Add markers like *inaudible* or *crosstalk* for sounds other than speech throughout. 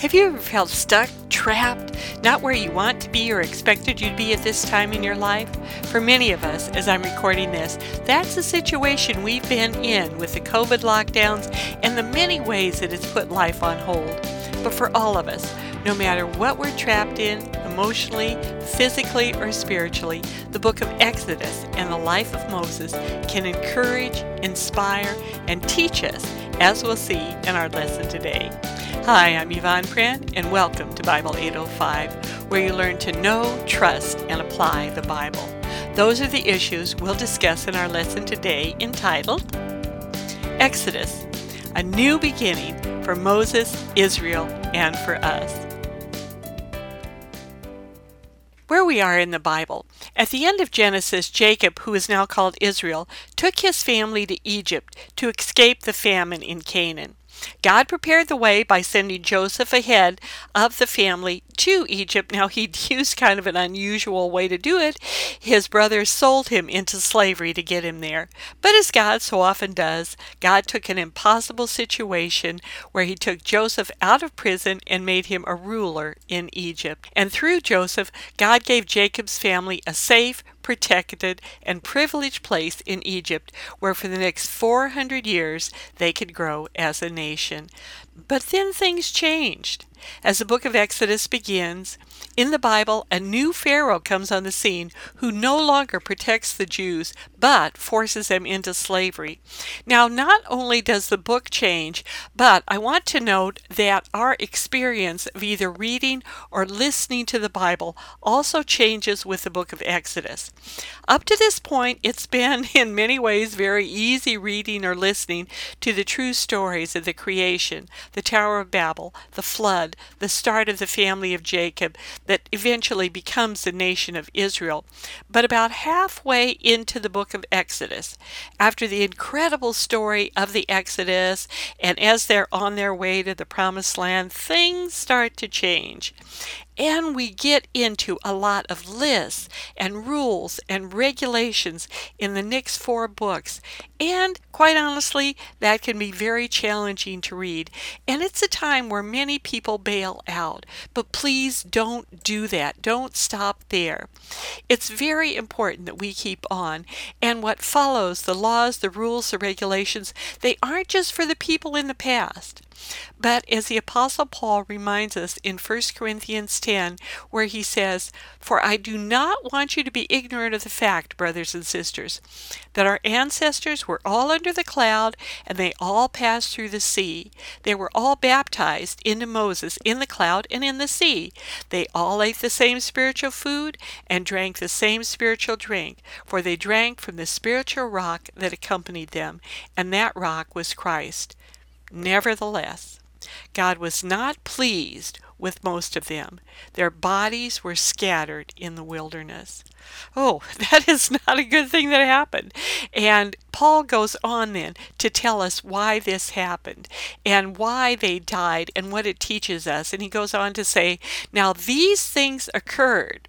Have you ever felt stuck, trapped, not where you want to be or expected you'd be at this time in your life? For many of us, as I'm recording this, that's the situation we've been in with the COVID lockdowns and the many ways that it's put life on hold. But for all of us, no matter what we're trapped in, emotionally, physically, or spiritually, the book of Exodus and the life of Moses can encourage, inspire, and teach us, as we'll see in our lesson today. Hi, I'm Yvonne Prehn, and welcome to Bible 805, where you learn to know, trust, and apply the Bible. Those are the issues we'll discuss in our lesson today entitled Exodus, a new beginning for Moses, Israel, and for us. Where we are in the Bible. At the end of Genesis, Jacob, who is now called Israel, took his family to Egypt to escape the famine in Canaan. God prepared the way by sending Joseph ahead of the family to Egypt. Now, he *laughs* used kind of an unusual way to do it. His brothers sold him into slavery to get him there. But as God so often does, God took an impossible situation where he took Joseph out of prison and made him a ruler in Egypt. And through Joseph, God gave Jacob's family a safe, protected, and privileged place in Egypt, where for the next 400 years they could grow as a nation. But then things changed. As the book of Exodus begins, in the Bible, a new Pharaoh comes on the scene who no longer protects the Jews but forces them into slavery. Now, not only does the book change, but I want to note that our experience of either reading or listening to the Bible also changes with the book of Exodus. Up to this point, it's been *laughs* in many ways very easy reading or listening to the true stories of the creation, the Tower of Babel, the flood, the start of the family of Jacob that eventually becomes the nation of Israel. But about halfway into the book of Exodus, after the incredible story of the Exodus, and as they're on their way to the promised land, things start to change and we get into a lot of lists and rules and regulations in the next four books. And quite honestly, that can be very challenging to read. And it's a time where many people bail out. But please don't do that. Don't stop there. It's very important that we keep on. And what follows, the laws, the rules, the regulations, they aren't just for the people in the past. But as the Apostle Paul reminds us in 1 Corinthians 10, where he says, For I do not want you to be ignorant of the fact, brothers and sisters, that our ancestors were all under the cloud and they all passed through the sea. They were all baptized into Moses in the cloud and in the sea. They all ate the same spiritual food and drank the same spiritual drink, for they drank from the spiritual rock that accompanied them, and that rock was Christ. Nevertheless, God was not pleased with most of them. Their bodies were scattered in the wilderness. Oh, *laughs* that is not a good thing that happened. And Paul goes on then to tell us why this happened and why they died and what it teaches us. And he goes on to say, Now these things occurred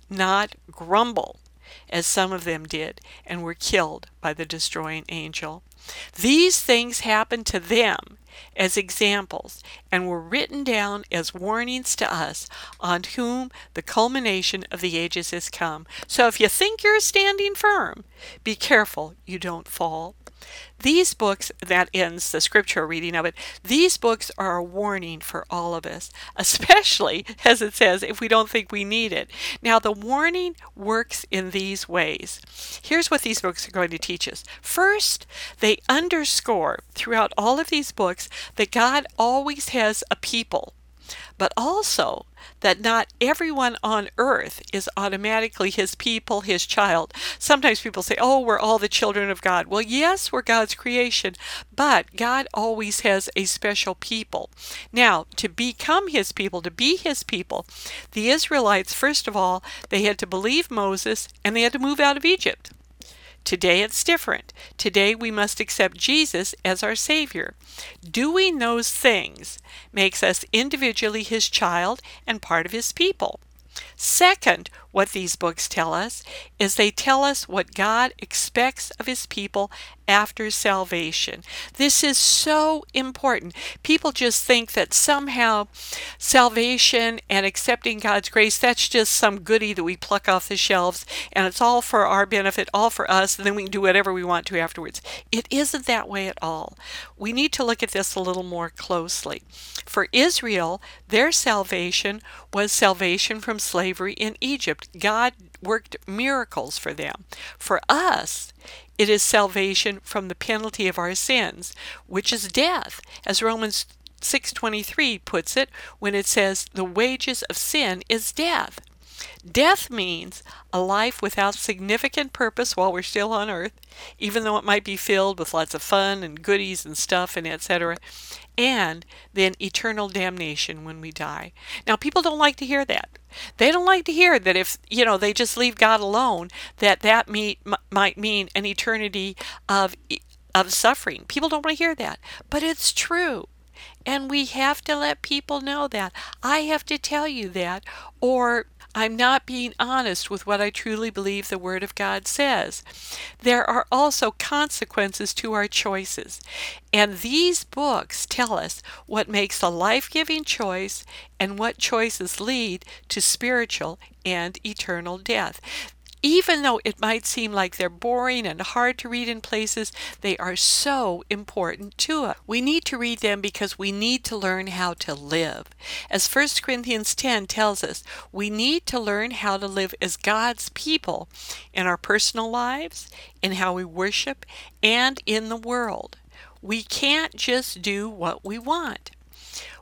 not grumble, as some of them did, and were killed by the destroying angel. These things happened to them as examples and were written down as warnings to us on whom the culmination of the ages has come. So if you think you're standing firm, be careful you don't fall. These books, that ends the scripture reading of it, these books are a warning for all of us, *laughs* especially, as it says, if we don't think we need it. Now, the warning works in these ways. Here's what these books are going to teach us. First, they underscore throughout all of these books that God always has a people, but also that not everyone on earth is automatically his people, his child. Sometimes people say, oh, we're all the children of God. Well, yes, we're God's creation, but God always has a special people. Now, to become his people, to be his people, the Israelites, first of all, they had to believe Moses and they had to move out of Egypt. Today it's different. Today we must accept Jesus as our Savior. Doing those things makes us individually His child and part of His people. Second, what these books tell us is they tell us what God expects of his people after salvation. This is so important. People just think that somehow salvation and accepting God's grace, that's just some goodie that we pluck off the shelves and it's all for our benefit, all for us, and then we can do whatever we want to afterwards. It isn't that way at all. We need to look at this a little more closely. For Israel, their salvation was salvation from slavery in Egypt. God worked miracles for them. For us, it is salvation from the penalty of our sins, which is death, as Romans 6:23 puts it when it says the wages of sin is death. Death means a life without significant purpose while we're still on earth, even though it might be filled with lots of fun and goodies and stuff and etc and then eternal damnation when we die. Now, people don't like to hear that. They don't like to hear that if, you know, they just leave God alone, that that meet, m- might mean an eternity of, of suffering. People don't want to hear that. But it's true. And we have to let people know that. I have to tell you that, or I'm not being honest with what I truly believe the Word of God says. There are also consequences to our choices. And these books tell us what makes a life giving choice and what choices lead to spiritual and eternal death. Even though it might seem like they're boring and hard to read in places, they are so important to us. We need to read them because we need to learn how to live. As 1 Corinthians 10 tells us, we need to learn how to live as God's people in our personal lives, in how we worship, and in the world. We can't just do what we want.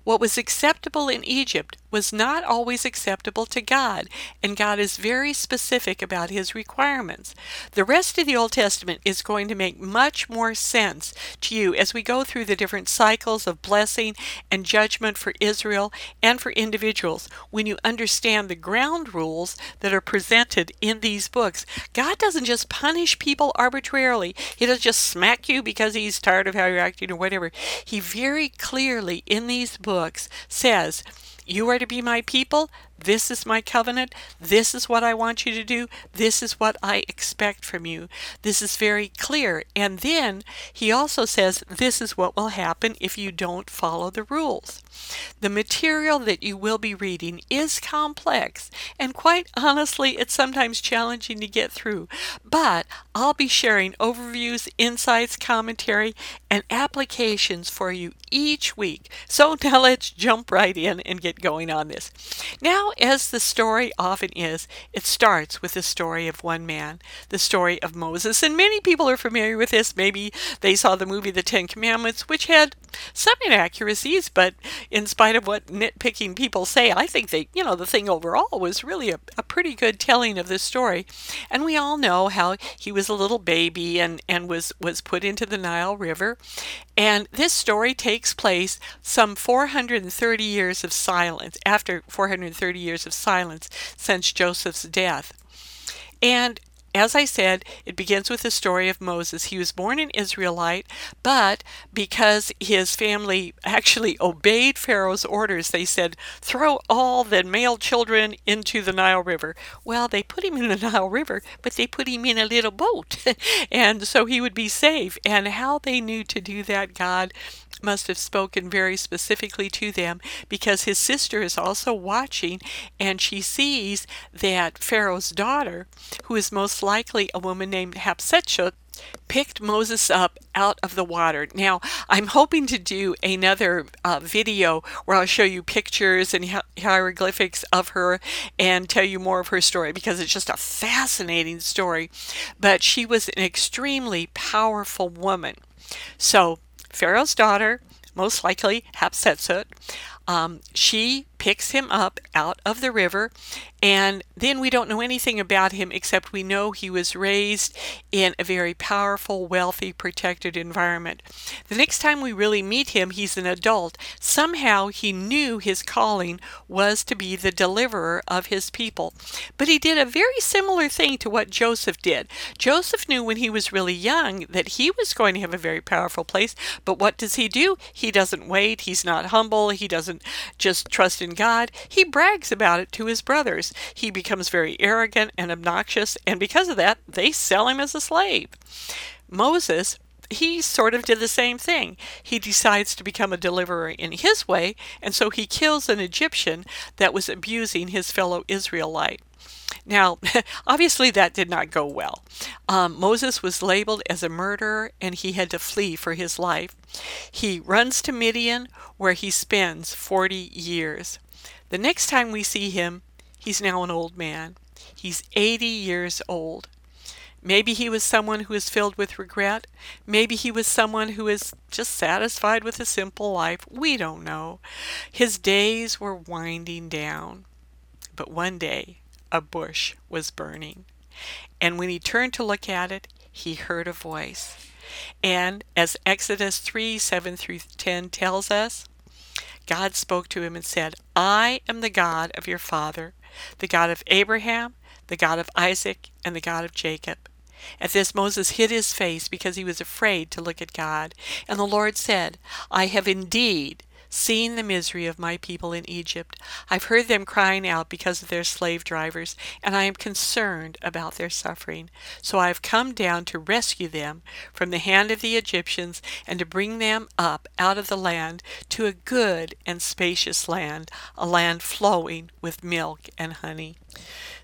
What was acceptable in Egypt was not always acceptable to God, and God is very specific about his requirements. The rest of the Old Testament is going to make much more sense to you as we go through the different cycles of blessing and judgment for Israel and for individuals when you understand the ground rules that are presented in these books. God doesn't just punish people arbitrarily, He doesn't just smack you because He's tired of how you're acting or whatever. He very clearly in these books says, you are to be my people. This is my covenant. This is what I want you to do. This is what I expect from you. This is very clear. And then he also says this is what will happen if you don't follow the rules. The material that you will be reading is complex, and quite honestly, it's sometimes challenging to get through. But I'll be sharing overviews, insights, commentary, and applications for you each week. So now let's jump right in and get going on this. Now, as the story often is, it starts with the story of one man, the story of Moses. And many people are familiar with this. Maybe they saw the movie The Ten Commandments, which had some inaccuracies, but in spite of what nitpicking people say, I think they, you know, the thing overall was really a, a pretty good telling of this story. And we all know how he was a little baby and, and was, was put into the Nile River. And this story takes place some 430 years of silence, after 430 years of silence since Joseph's death. And as I said, it begins with the story of Moses. He was born an Israelite, but because his family actually obeyed Pharaoh's orders, they said, throw all the male children into the Nile River. Well, they put him in the *laughs* Nile River, but they put him in a little boat, *laughs* and so he would be safe. And how they knew to do that, God must have spoken very specifically to them because his sister is also watching and she sees that Pharaoh's daughter, who is most likely a woman named Hatshepsut, picked Moses up out of the water. Now, I'm hoping to do another uh, video where I'll show you pictures and hieroglyphics of her and tell you more of her story because it's just a fascinating story. But she was an extremely powerful woman. So, Pharaoh's daughter, most likely Hatshepsut, Um, she picks him up out of the river, and then we don't know anything about him except we know he was raised in a very powerful, wealthy, protected environment. The next time we really meet him, he's an adult. Somehow he knew his calling was to be the deliverer of his people. But he did a very similar thing to what Joseph did. Joseph knew when he was really young that he was going to have a very powerful place, but what does he do? He doesn't wait, he's not humble, he doesn't just trust in God. He brags about it to his brothers. He becomes very arrogant and obnoxious, and because of that, they sell him as a slave. Moses he sort of did the same thing. He decides to become a deliverer in his way, and so he kills an Egyptian that was abusing his fellow Israelite. Now, *laughs* obviously, that did not go well. Um, Moses was labeled as a murderer and he had to flee for his life. He runs to Midian, where he spends 40 years. The next time we see him, he's now an old man. He's 80 years old. Maybe he was someone who is filled with regret. Maybe he was someone who is just satisfied with a simple life. We don't know. His days were winding down. But one day, a bush was burning. And when he turned to look at it, he heard a voice. And as Exodus 3 7 through 10 tells us, God spoke to him and said, I am the God of your father, the God of Abraham, the God of Isaac, and the God of Jacob. At this Moses hid his face because he was afraid to look at God. And the Lord said, I have indeed seen the misery of my people in Egypt. I've heard them crying out because of their slave drivers, and I am concerned about their suffering. So I have come down to rescue them from the hand of the Egyptians and to bring them up out of the land to a good and spacious land, a land flowing with milk and honey.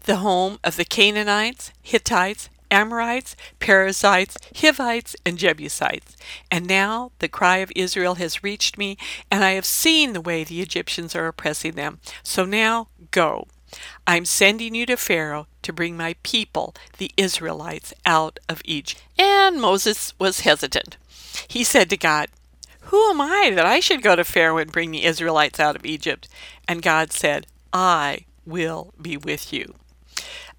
The home of the Canaanites, Hittites, Amorites, Perizzites, Hivites, and Jebusites. And now the cry of Israel has reached me, and I have seen the way the Egyptians are oppressing them. So now go. I'm sending you to Pharaoh to bring my people, the Israelites, out of Egypt. And Moses was hesitant. He said to God, Who am I that I should go to Pharaoh and bring the Israelites out of Egypt? And God said, I will be with you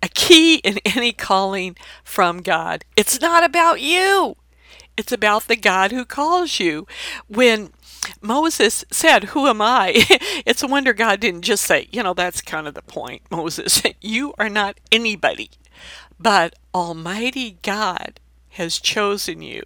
a key in any calling from God. It's not about you. It's about the God who calls you. When Moses said, Who am I? *laughs* it's a wonder God didn't just say, You know, that's kind of the point, *laughs* Moses. you are not anybody. But Almighty God has chosen you,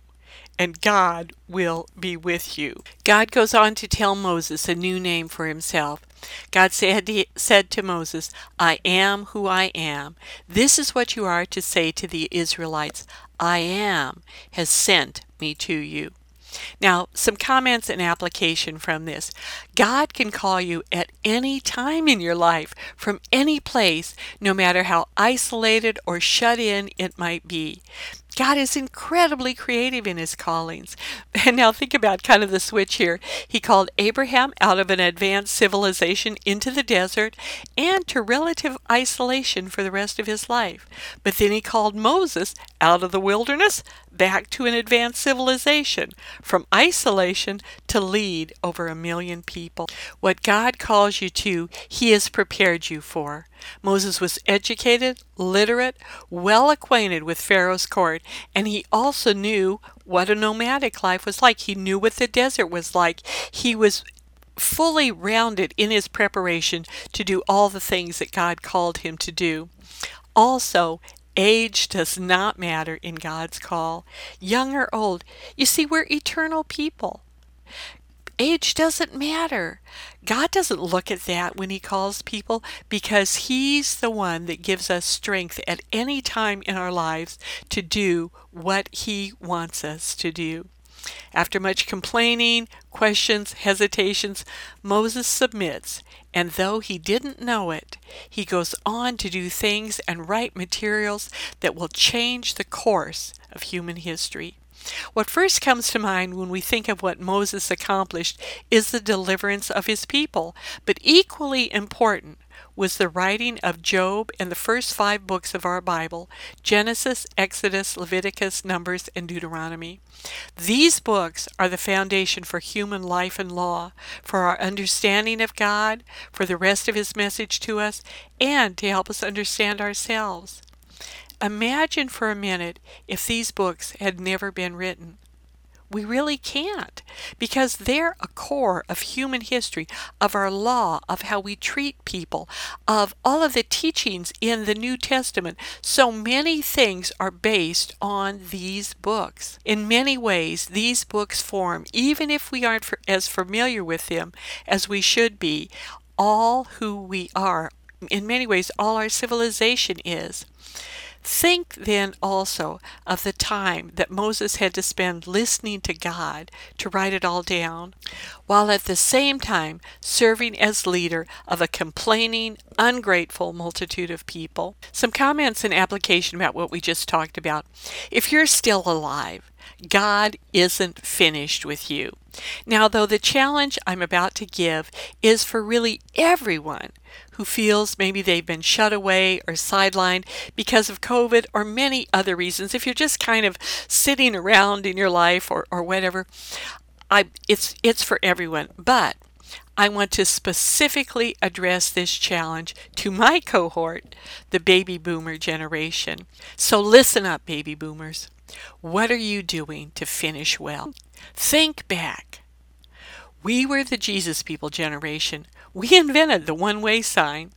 and God will be with you. God goes on to tell Moses a new name for himself. God said, said to Moses, I am who I am. This is what you are to say to the Israelites I am has sent me to you. Now, some comments and application from this. God can call you at any time in your life, from any place, no matter how isolated or shut in it might be. God is incredibly creative in his callings. *laughs* And now think about kind of the switch here. He called Abraham out of an advanced civilization into the desert and to relative isolation for the rest of his life. But then he called Moses out of the wilderness back to an advanced civilization, from isolation to lead over a million people. What God calls you to, he has prepared you for. Moses was educated, literate, well acquainted with Pharaoh's court, and he also knew what a nomadic life was like. He knew what the desert was like. He was fully rounded in his preparation to do all the things that God called him to do. Also, age does not matter in God's call, young or old. You see, we're eternal people. Age doesn't matter. God doesn't look at that when He calls people because He's the one that gives us strength at any time in our lives to do what He wants us to do. After much complaining, questions, hesitations, Moses submits, and though he didn't know it, he goes on to do things and write materials that will change the course of human history. What first comes to mind when we think of what Moses accomplished is the deliverance of his people, but equally important was the writing of Job and the first five books of our Bible Genesis, Exodus, Leviticus, Numbers, and Deuteronomy. These books are the foundation for human life and law, for our understanding of God, for the rest of His message to us, and to help us understand ourselves. Imagine for a minute if these books had never been written. We really can't because they're a core of human history, of our law, of how we treat people, of all of the teachings in the New Testament. So many things are based on these books. In many ways, these books form, even if we aren't as familiar with them as we should be, all who we are. In many ways, all our civilization is. Think then also of the time that Moses had to spend listening to God to write it all down, while at the same time serving as leader of a complaining, ungrateful multitude of people. Some comments and application about what we just talked about. If you're still alive, God isn't finished with you. Now, though the challenge I'm about to give is for really everyone who feels maybe they've been shut away or sidelined because of COVID or many other reasons, if you're just kind of sitting around in your life or, or whatever, I, it's, it's for everyone. But I want to specifically address this challenge to my cohort, the baby boomer generation. So listen up, baby boomers. What are you doing to finish well? Think back. We were the Jesus people generation. We invented the one way sign.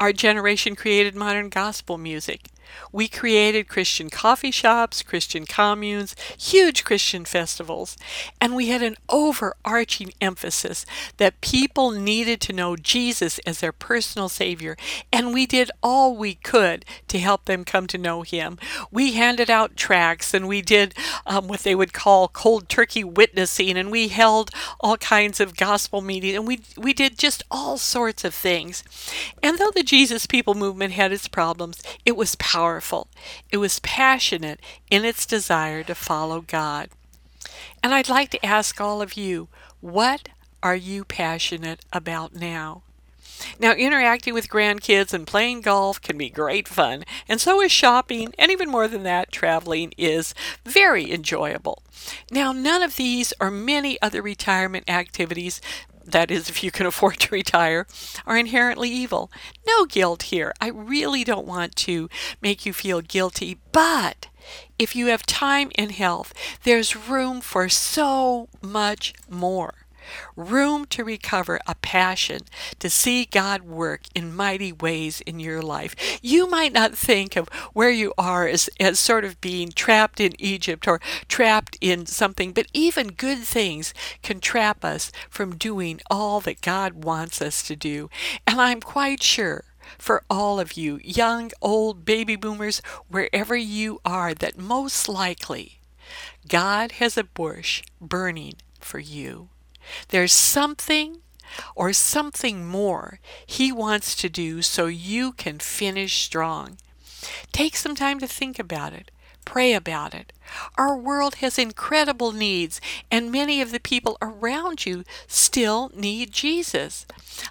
Our generation created modern gospel music. We created Christian coffee shops, Christian communes, huge Christian festivals, and we had an overarching emphasis that people needed to know Jesus as their personal Savior, and we did all we could to help them come to know Him. We handed out tracts and we did um, what they would call cold turkey witnessing, and we held all kinds of gospel meetings, and we, we did just all sorts of things. And though the Jesus People movement had its problems, it was powerful powerful. It was passionate in its desire to follow God. And I'd like to ask all of you, what are you passionate about now? Now, interacting with grandkids and playing golf can be great fun, and so is shopping, and even more than that, traveling is very enjoyable. Now, none of these or many other retirement activities that is, if you can afford to retire, are inherently evil. No guilt here. I really don't want to make you feel guilty, but if you have time and health, there's room for so much more room to recover a passion to see God work in mighty ways in your life. You might not think of where you are as, as sort of being trapped in Egypt or trapped in something, but even good things can trap us from doing all that God wants us to do. And I'm quite sure for all of you, young, old, baby boomers, wherever you are, that most likely God has a bush burning for you. There's something or something more He wants to do so you can finish strong. Take some time to think about it. Pray about it. Our world has incredible needs, and many of the people around you still need Jesus.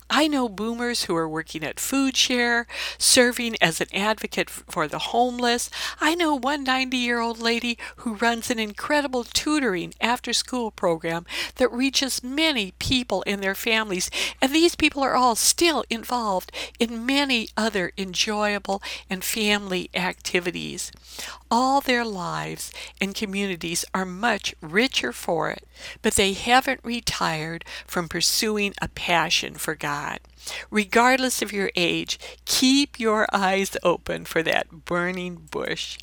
I know boomers who are working at Food Share, serving as an advocate for the homeless. I know one 90 year old lady who runs an incredible tutoring after school program that reaches many people and their families, and these people are all still involved in many other enjoyable and family activities. All their lives and communities are much richer for it, but they haven't retired from pursuing a passion for God. Regardless of your age, keep your eyes open for that burning bush.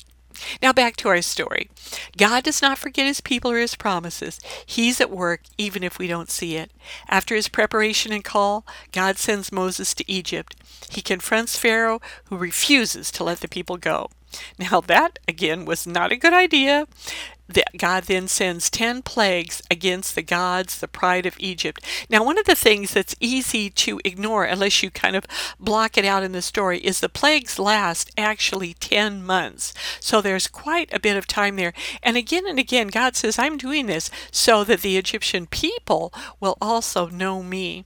Now back to our story. God does not forget his people or his promises. He's at work even if we don't see it. After his preparation and call, God sends Moses to Egypt. He confronts Pharaoh, who refuses to let the people go. Now, that again was not a good idea. God then sends 10 plagues against the gods, the pride of Egypt. Now, one of the things that's easy to ignore, unless you kind of block it out in the story, is the plagues last actually 10 months. So there's quite a bit of time there. And again and again, God says, I'm doing this so that the Egyptian people will also know me.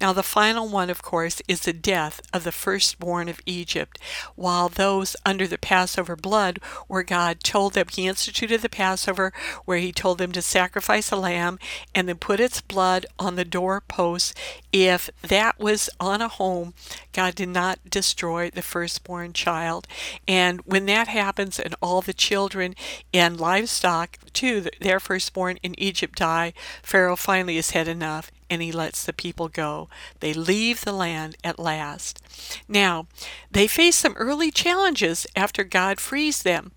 Now, the final one, of course, is the death of the firstborn of Egypt, while those under the Passover blood, where God told them, He instituted the Passover, where He told them to sacrifice a lamb and then put its blood on the doorposts. If that was on a home, God did not destroy the firstborn child. And when that happens, and all the children and livestock, too, their firstborn in Egypt die, Pharaoh finally has had enough and he lets the people go. They leave the land at last. Now, they face some early challenges after God frees them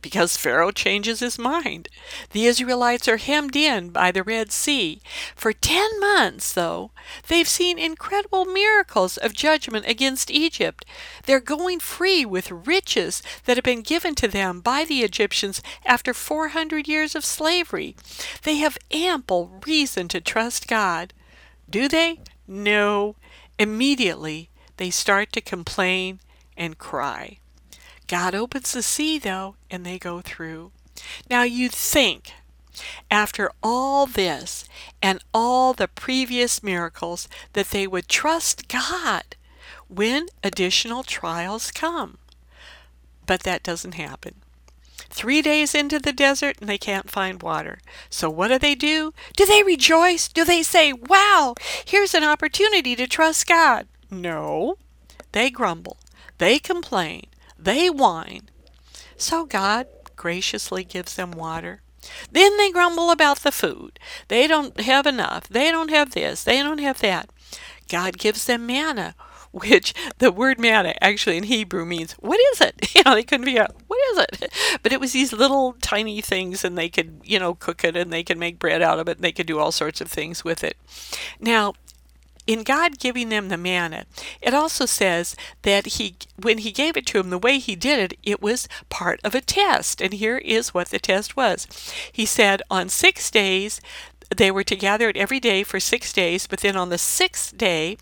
because Pharaoh changes his mind. The Israelites are hemmed in by the Red Sea. For 10 months, though, they've seen incredible miracles of judgment against Egypt. They're going free with riches that have been given to them by the Egyptians after 400 years of slavery. They have ample reason to trust God. Do they? No. Immediately, they start to complain and cry. God opens the sea, though, and they go through. Now, you'd think, after all this and all the previous miracles, that they would trust God when additional trials come. But that doesn't happen. Three days into the desert and they can't find water. So what do they do? Do they rejoice? Do they say, Wow, here's an opportunity to trust God? No. They grumble. They complain. They whine. So God graciously gives them water. Then they grumble about the food. They don't have enough. They don't have this. They don't have that. God gives them manna *laughs* which the word manna actually in Hebrew means, what is it? *laughs* You know, they couldn't figure out, what is it? *laughs* But it was these little tiny things, and they could, you know, cook it and they could make bread out of it and they could do all sorts of things with it. Now, in God giving them the manna, it also says that he, when he gave it to them, the way he did it, it was part of a test. And here is what the test was. He said, on six days, they were to gather it every day for six days, but then on the sixth day,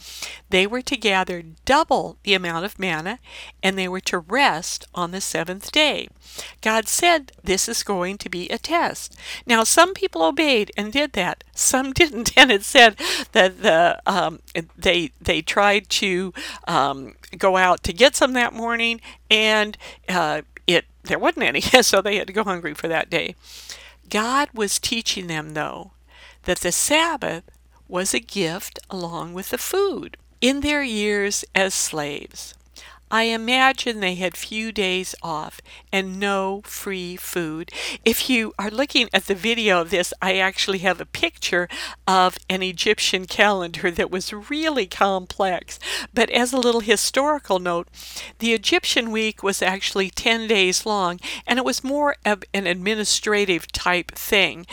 they were to gather double the amount of manna, and they were to rest on the seventh day. God said this is going to be a test. Now, some people obeyed and did that. Some *laughs* didn't, and it said that the um, they they tried to um, go out to get some that morning, and uh, it there wasn't any, *laughs* so they had to go hungry for that day. God was teaching them, though, that the Sabbath was a gift along with the food. In their years as slaves, I imagine they had few days off and no free food. If you are looking at the video of this, I actually have a picture of an Egyptian calendar that was really complex. But as a little historical note, the Egyptian week was actually 10 days long and it was more of an administrative type thing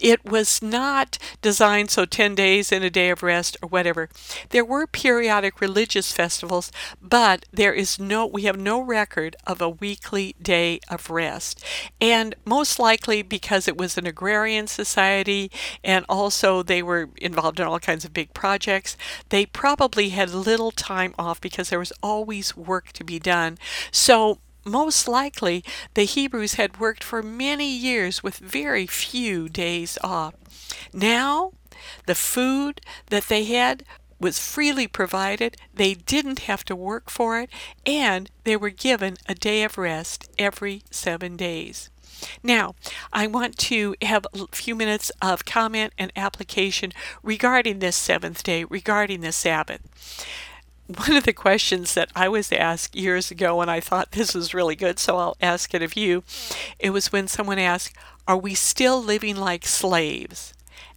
it was not designed so 10 days and a day of rest or whatever. There were periodic religious festivals, but there is no, we have no record of a weekly day of rest. And most likely because it was an agrarian society and also they were involved in all kinds of big projects, they probably had little time off because there was always work to be done. So most likely the Hebrews had worked for many years with very few days off. Now, the food that they had was freely provided, they didn't have to work for it, and they were given a day of rest every seven days. Now, I want to have a few minutes of comment and application regarding this seventh day, regarding the Sabbath one of the questions that I was asked years ago, and I thought this was really good, so I'll ask it of you. It was when someone asked, Are we still living like slaves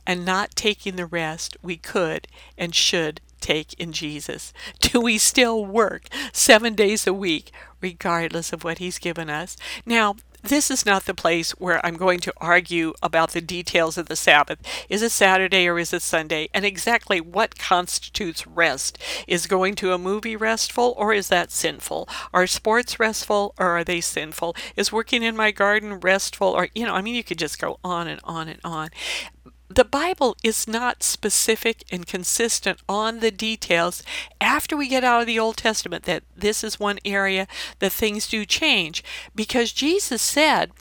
and not taking the rest we could and should take in Jesus? Do we still work seven days a week, regardless of what He's given us? Now, this is not the place where I'm going to argue about the details of the Sabbath. Is it Saturday or is it Sunday? And exactly what constitutes rest? Is going to a movie restful or is that sinful? Are sports restful or are they sinful? Is working in my garden restful or, you know, I mean, you could just go on and on and on. The Bible is not specific and consistent on the details after we get out of the Old Testament that this is one area that things do change because Jesus said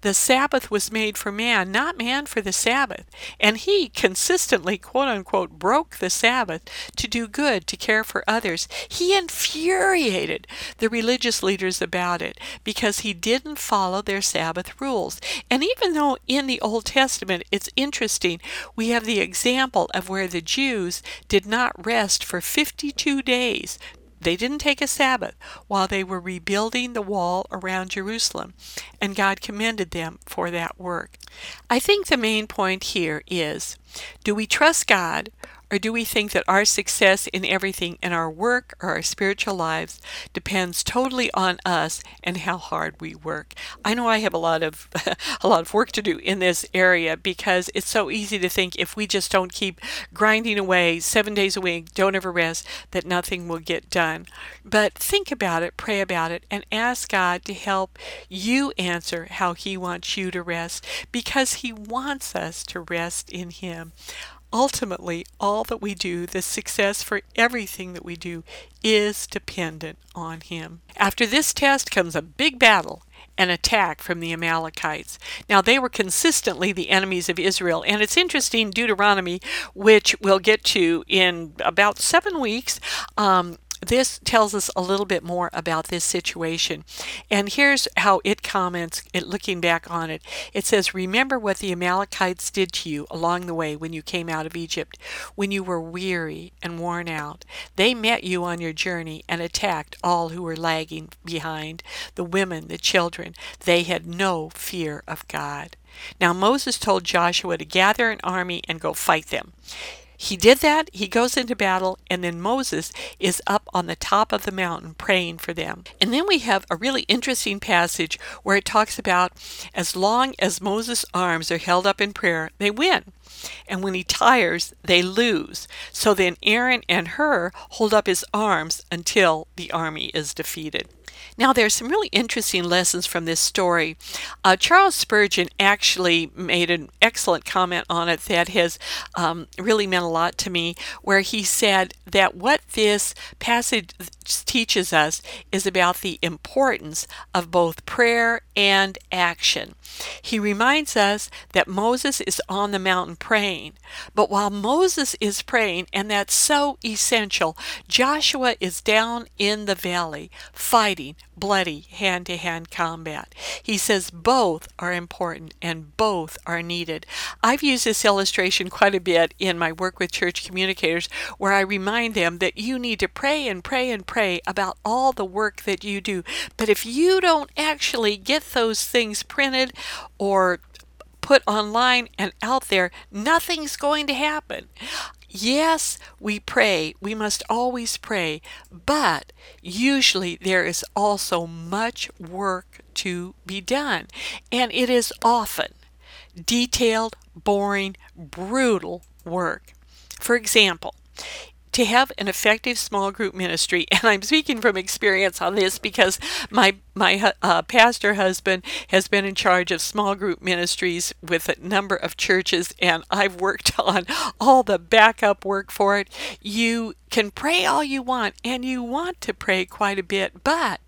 the Sabbath was made for man, not man for the Sabbath. And he consistently, quote unquote, broke the Sabbath to do good, to care for others. He infuriated the religious leaders about it because he didn't follow their Sabbath rules. And even though in the Old Testament it's interesting we have the example of where the Jews did not rest for 52 days. They didn't take a Sabbath while they were rebuilding the wall around Jerusalem, and God commended them for that work. I think the main point here is do we trust God or do we think that our success in everything in our work or our spiritual lives depends totally on us and how hard we work? I know I have a lot of *laughs* a lot of work to do in this area because it's so easy to think if we just don't keep grinding away 7 days a week, don't ever rest, that nothing will get done. But think about it, pray about it and ask God to help you answer how he wants you to rest because he wants us to rest in him. Ultimately, all that we do, the success for everything that we do, is dependent on Him. After this test comes a big battle an attack from the Amalekites. Now, they were consistently the enemies of Israel, and it's interesting, Deuteronomy, which we'll get to in about seven weeks, um, this tells us a little bit more about this situation. And here's how it comments, it, looking back on it. It says, Remember what the Amalekites did to you along the way when you came out of Egypt, when you were weary and worn out. They met you on your journey and attacked all who were lagging behind the women, the children. They had no fear of God. Now Moses told Joshua to gather an army and go fight them. He did that, he goes into battle, and then Moses is up on the top of the mountain praying for them. And then we have a really interesting passage where it talks about as long as Moses' arms are held up in prayer, they win. And when he tires, they lose. So then Aaron and Hur hold up his arms until the army is defeated. Now, there's some really interesting lessons from this story. Uh, Charles Spurgeon actually made an excellent comment on it that has um, really meant a lot to me, where he said that what this passage teaches us is about the importance of both prayer and action. He reminds us that Moses is on the mountain praying, but while Moses is praying, and that's so essential, Joshua is down in the valley fighting bloody hand to hand combat. He says both are important and both are needed. I've used this illustration quite a bit in my work with church communicators where I remind them that you need to pray and pray and pray about all the work that you do. But if you don't actually get those things printed or put online and out there, nothing's going to happen. Yes, we pray. We must always pray. But usually there is also much work to be done. And it is often detailed, boring, brutal work. For example, to have an effective small group ministry, *laughs* and I'm speaking from experience on this because my my uh, pastor husband has been in charge of small group ministries with a number of churches, and I've worked *laughs* on all the backup work for it. You can pray all you want, and you want to pray quite a bit, but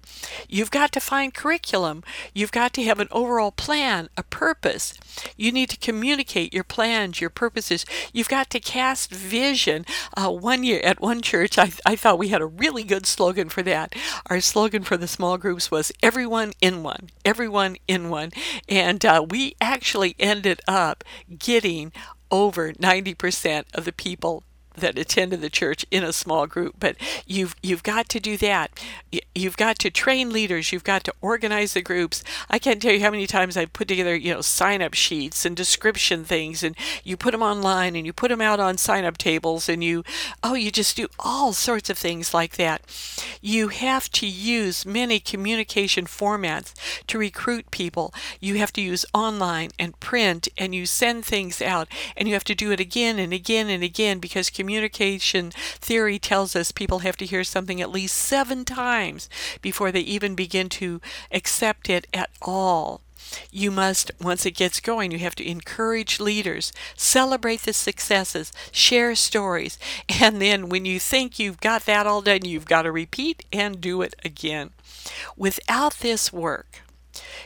you've got to find curriculum. You've got to have an overall plan, a purpose. You need to communicate your plans, your purposes. You've got to cast vision. Uh, one year at one church, I, I thought we had a really good slogan for that. Our slogan for the small groups was everyone in one, everyone in one. And uh, we actually ended up getting over 90% of the people that attended the church in a small group but you've you've got to do that. You've got to train leaders. You've got to organize the groups. I can't tell you how many times i put together you know sign up sheets and description things and you put them online and you put them out on sign up tables and you oh you just do all sorts of things like that. You have to use many communication formats to recruit people. You have to use online and print and you send things out and you have to do it again and again and again because communication theory tells us people have to hear something at least seven times before they even begin to accept it at all. You must, once it gets going, you have to encourage leaders, celebrate the successes, share stories, and then when you think you've got that all done, you've got to repeat and do it again. Without this work,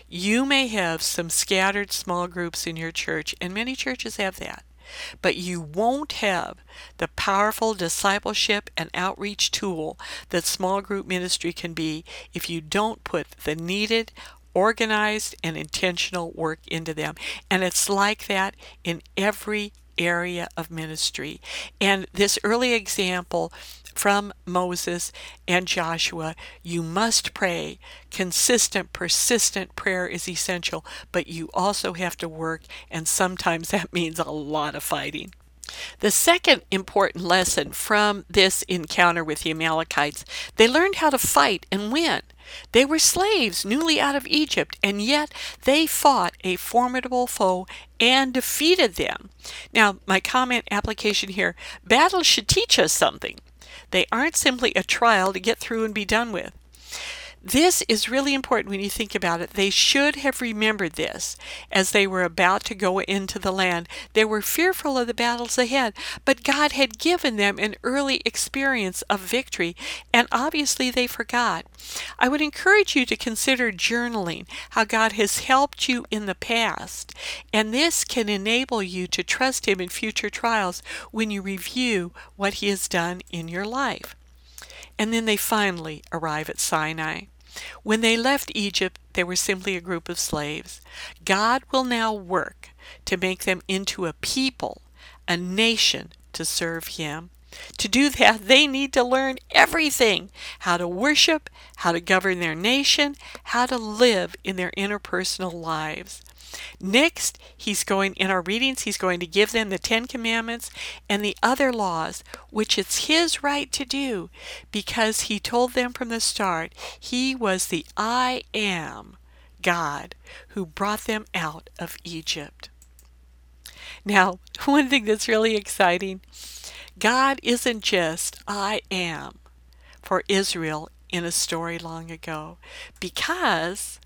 you may have some scattered small groups in your church, and many churches have that. But you won't have the powerful discipleship and outreach tool that small group ministry can be if you don't put the needed organized and intentional work into them. And it's like that in every area of ministry. And this early example from Moses and Joshua, you must pray. Consistent, persistent prayer is essential, but you also have to work, and sometimes *laughs* that means a lot of fighting. The second important lesson from this encounter with the Amalekites, they learned how to fight and win. They were slaves newly out of Egypt, and yet they fought a formidable foe and defeated them. Now, my comment application here battles should teach us something. They aren't simply a trial to get through and be done with. This is really important when you think about it. They should have remembered this as they were about to go into the land. They were fearful of the battles ahead, but God had given them an early experience of victory, and obviously they forgot. I would encourage you to consider journaling how God has helped you in the past, and this can enable you to trust Him in future trials when you review what He has done in your life. And then they finally arrive at Sinai. When they left Egypt, they were simply a group of slaves. God will now work to make them into a people, a nation to serve Him. To do that, they need to learn everything how to worship, how to govern their nation, how to live in their interpersonal lives. Next, he's going, in our readings, he's going to give them the Ten Commandments and the other laws, which it's his right to do because he told them from the start he was the I am God who brought them out of Egypt. Now, *laughs* one thing that's really exciting God isn't just I am for Israel in a story long ago because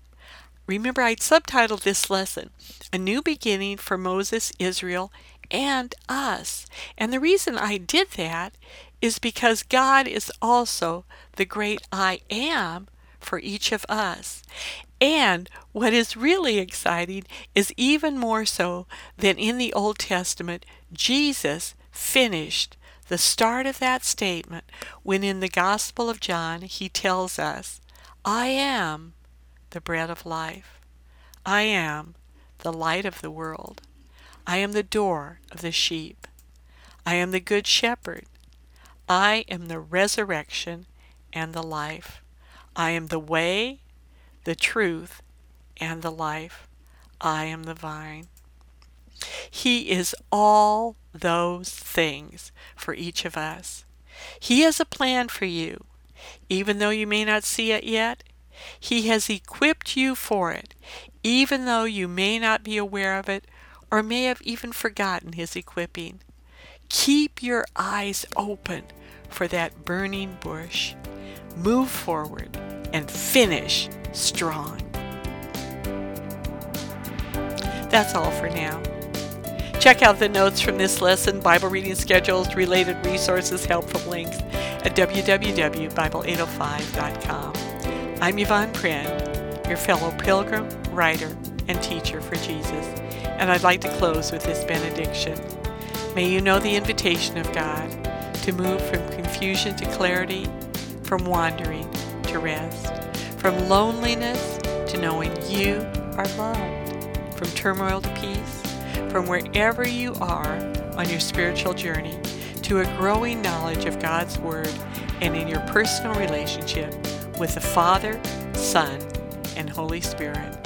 Remember, I'd subtitled this lesson A New Beginning for Moses, Israel, and Us. And the reason I did that is because God is also the great I am for each of us. And what is really exciting is even more so than in the Old Testament, Jesus finished the start of that statement when in the Gospel of John he tells us, I am the bread of life. I am the light of the world. I am the door of the sheep. I am the good shepherd. I am the resurrection and the life. I am the way, the truth, and the life. I am the vine. He is all those things for each of us. He has a plan for you. Even though you may not see it yet, he has equipped you for it, even though you may not be aware of it or may have even forgotten His equipping. Keep your eyes open for that burning bush. Move forward and finish strong. That's all for now. Check out the notes from this lesson, Bible reading schedules, related resources, helpful links at www.bible805.com. I'm Yvonne Prehn, your fellow pilgrim, writer, and teacher for Jesus, and I'd like to close with this benediction. May you know the invitation of God to move from confusion to clarity, from wandering to rest, from loneliness to knowing you are loved, from turmoil to peace, from wherever you are on your spiritual journey to a growing knowledge of God's Word and in your personal relationship with the Father, Son, and Holy Spirit.